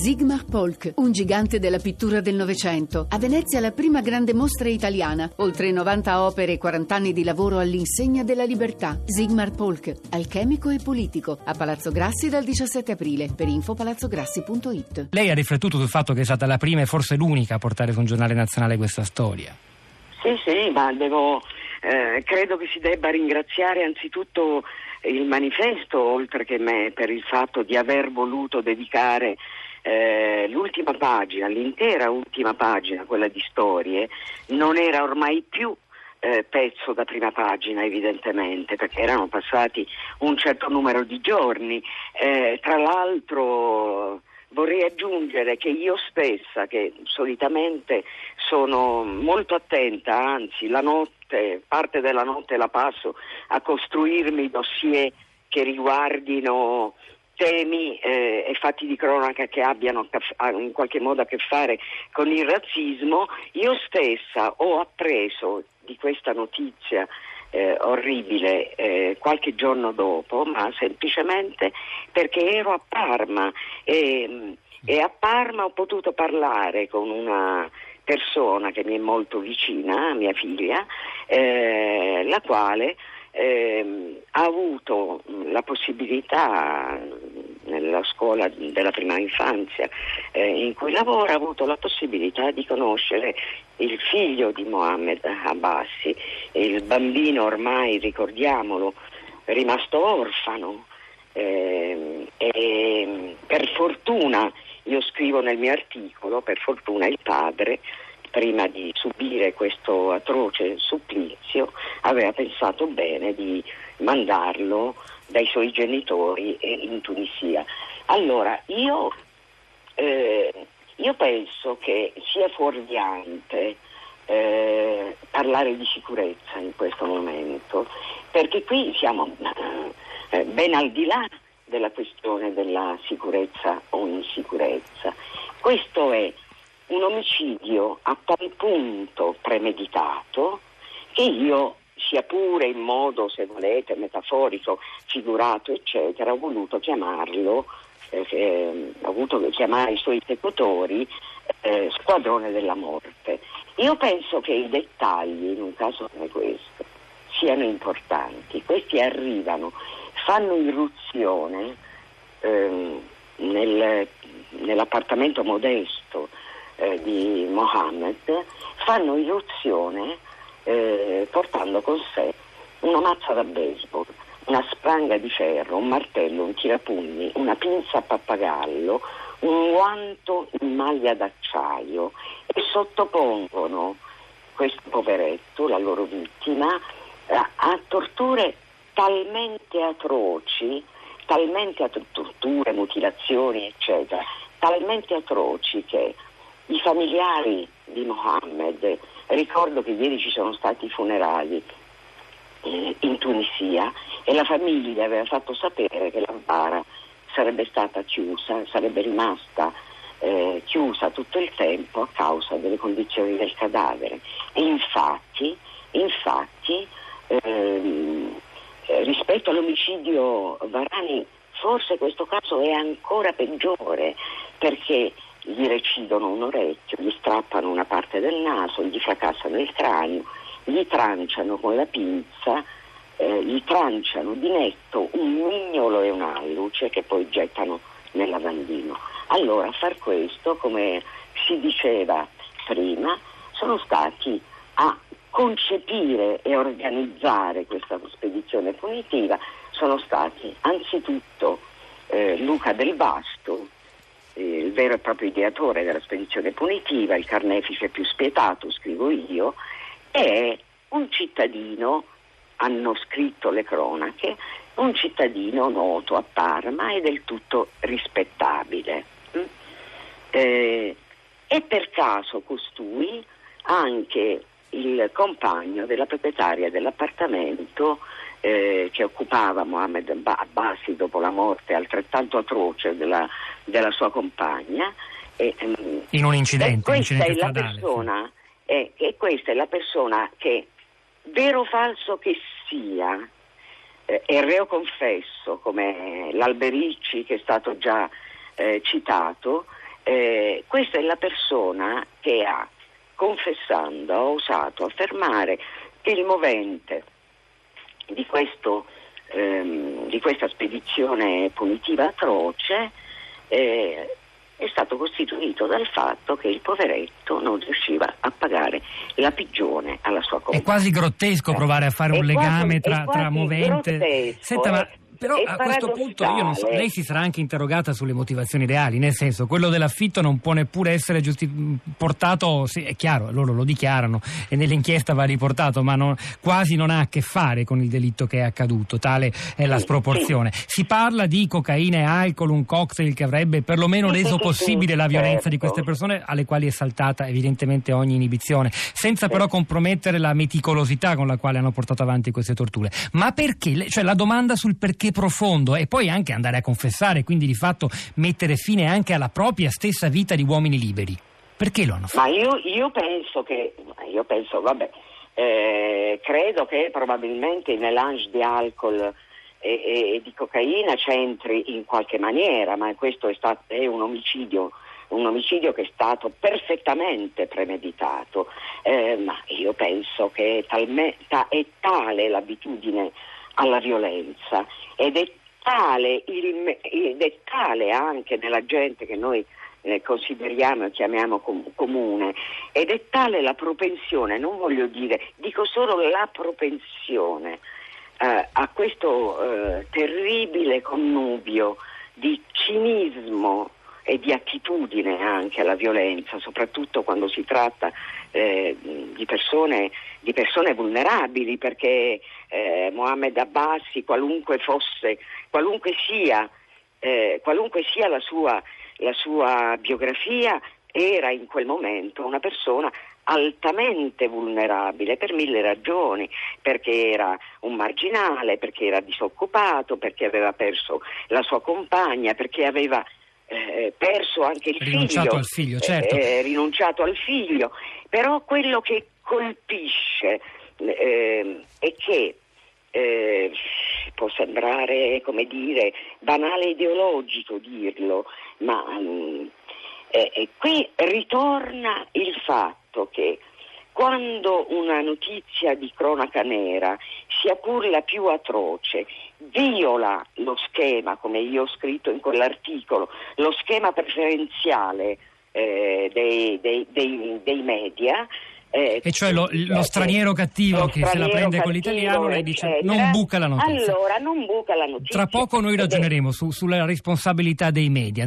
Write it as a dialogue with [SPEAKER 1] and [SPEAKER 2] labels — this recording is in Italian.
[SPEAKER 1] Sigmar Polk, un gigante della pittura del Novecento. A Venezia la prima grande mostra italiana. Oltre 90 opere e 40 anni di lavoro all'insegna della libertà. Sigmar Polk, alchemico e politico. A Palazzo Grassi dal 17 aprile. Per info palazzograssi.it.
[SPEAKER 2] Lei ha riflettuto sul fatto che è stata la prima e forse l'unica a portare su un giornale nazionale questa storia.
[SPEAKER 3] Sì, sì, ma devo, eh, credo che si debba ringraziare anzitutto il manifesto, oltre che me, per il fatto di aver voluto dedicare eh, l'ultima pagina, l'intera ultima pagina, quella di storie, non era ormai più eh, pezzo da prima pagina evidentemente perché erano passati un certo numero di giorni. Eh, tra l'altro vorrei aggiungere che io stessa, che solitamente sono molto attenta, anzi la notte, parte della notte la passo a costruirmi dossier che riguardino temi eh, e fatti di cronaca che abbiano in qualche modo a che fare con il razzismo, io stessa ho appreso di questa notizia eh, orribile eh, qualche giorno dopo, ma semplicemente perché ero a Parma e, e a Parma ho potuto parlare con una persona che mi è molto vicina, mia figlia, eh, la quale eh, ha avuto la possibilità nella scuola della prima infanzia eh, in cui lavora, ha avuto la possibilità di conoscere il figlio di Mohammed Abbassi, il bambino ormai, ricordiamolo, rimasto orfano. Eh, e per fortuna, io scrivo nel mio articolo, per fortuna il padre prima di subire questo atroce supplizio, aveva pensato bene di mandarlo dai suoi genitori in Tunisia. Allora, io, eh, io penso che sia fuorviante eh, parlare di sicurezza in questo momento, perché qui siamo eh, ben al di là della questione della sicurezza o insicurezza. Questo è un omicidio a tal punto premeditato che io, sia pure in modo, se volete, metaforico, figurato, eccetera, ho voluto chiamarlo, eh, eh, ho voluto chiamare i suoi esecutori eh, squadrone della morte. Io penso che i dettagli in un caso come questo siano importanti. Questi arrivano, fanno irruzione ehm, nel, nell'appartamento modesto eh, di Mohammed fanno irruzione eh, portando con sé una mazza da baseball, una spranga di ferro, un martello, un tirapugni, una pinza a pappagallo, un guanto in maglia d'acciaio e sottopongono questo poveretto, la loro vittima, a, a torture talmente atroci, talmente a torture, mutilazioni, eccetera, talmente atroci che i familiari di Mohammed, ricordo che ieri ci sono stati i funerali eh, in Tunisia e la famiglia aveva fatto sapere che la bara sarebbe stata chiusa, sarebbe rimasta eh, chiusa tutto il tempo a causa delle condizioni del cadavere. E infatti, infatti ehm, eh, rispetto all'omicidio Varani, forse questo caso è ancora peggiore perché gli recidono un orecchio, gli strappano una parte del naso, gli fracassano il cranio, gli tranciano con la pinza, eh, gli tranciano di netto un mignolo e un alluce che poi gettano nel lavandino. Allora, far questo, come si diceva prima, sono stati a concepire e organizzare questa spedizione punitiva, sono stati anzitutto eh, Luca del Basto, vero e proprio ideatore della spedizione punitiva, il carnefice più spietato, scrivo io, è un cittadino, hanno scritto le cronache, un cittadino noto a Parma e del tutto rispettabile. Mm? Eh, e per caso costui anche il compagno della proprietaria dell'appartamento eh, che occupava Mohammed Abbasi dopo la morte altrettanto atroce della, della sua compagna.
[SPEAKER 2] E, um, in un incidente,
[SPEAKER 3] e questa,
[SPEAKER 2] incidente
[SPEAKER 3] è la persona, sì. eh, e questa è la persona che, vero o falso che sia, eh, è reo confesso come l'Albericci che è stato già eh, citato, Eh, questa è la persona che ha, confessando, ha osato affermare che il movente di, questo, ehm, di questa spedizione punitiva atroce eh, è stato costituito dal fatto che il poveretto non riusciva a pagare la pigione alla sua compagna.
[SPEAKER 2] È quasi grottesco provare a fare
[SPEAKER 3] È
[SPEAKER 2] un
[SPEAKER 3] quasi-
[SPEAKER 2] legame tra, tra movente. Senta, ma
[SPEAKER 3] è-
[SPEAKER 2] però a questo punto io non so, lei si sarà anche interrogata sulle motivazioni reali, nel senso quello dell'affitto non può neppure essere giusti- portato, sì, è chiaro, loro lo dichiarano e nell'inchiesta va riportato, ma non- quasi non ha a che fare con il delitto che è accaduto, tale è la sproporzione. Si parla di cocaina e alcol, un cocktail che avrebbe perlomeno reso possibile la violenza
[SPEAKER 3] certo.
[SPEAKER 2] di queste persone alle quali è saltata evidentemente ogni inibizione, senza però compromettere la meticolosità con la quale hanno portato avanti queste torture. Ma perché? Cioè la domanda sul perché profondo e poi anche andare a confessare, quindi di fatto mettere fine anche alla propria stessa vita di uomini liberi. Perché lo hanno fatto?
[SPEAKER 3] Ma io, io penso che, io penso, vabbè, eh, credo che probabilmente il melange di alcol e, e- e di cocaina c'entri in qualche maniera, ma questo è, stato, è un omicidio. Un omicidio che è stato perfettamente premeditato, Eh, ma io penso che è, talme- ta- è tale l'abitudine alla violenza. Ed è tale, il ed è tale anche nella gente che noi eh, consideriamo e chiamiamo com- comune. Ed è tale la propensione, non voglio dire, dico solo la propensione eh, a questo eh, terribile connubio di cinismo e di attitudine anche alla violenza, soprattutto quando si tratta eh, di, persone, di persone vulnerabili, perché eh, Mohammed Abbassi, qualunque fosse, qualunque sia, eh, qualunque sia la sua, la sua biografia, era in quel momento una persona altamente vulnerabile per mille ragioni, perché era un marginale, perché era disoccupato, perché aveva perso la sua compagna, perché aveva eh, perso anche il
[SPEAKER 2] Rinunciato
[SPEAKER 3] figlio,
[SPEAKER 2] al figlio, certo.
[SPEAKER 3] eh, rinunciato al figlio, però quello che colpisce eh, è che eh, può sembrare, come dire, banale ideologico dirlo, ma mm, eh, eh, qui ritorna il fatto che quando una notizia di cronaca nera, sia pur la più atroce, viola lo schema, come io ho scritto in quell'articolo, lo schema preferenziale eh, dei, dei- dei- dei media, eh,
[SPEAKER 2] E cioè lo- lo
[SPEAKER 3] eh,
[SPEAKER 2] straniero cattivo
[SPEAKER 3] lo
[SPEAKER 2] che se la
[SPEAKER 3] straniero
[SPEAKER 2] prende con l'italiano, lei dice, non buca la notizia.
[SPEAKER 3] Allora, non buca la notizia.
[SPEAKER 2] Tra poco noi ragioneremo su- sulla responsabilità dei media.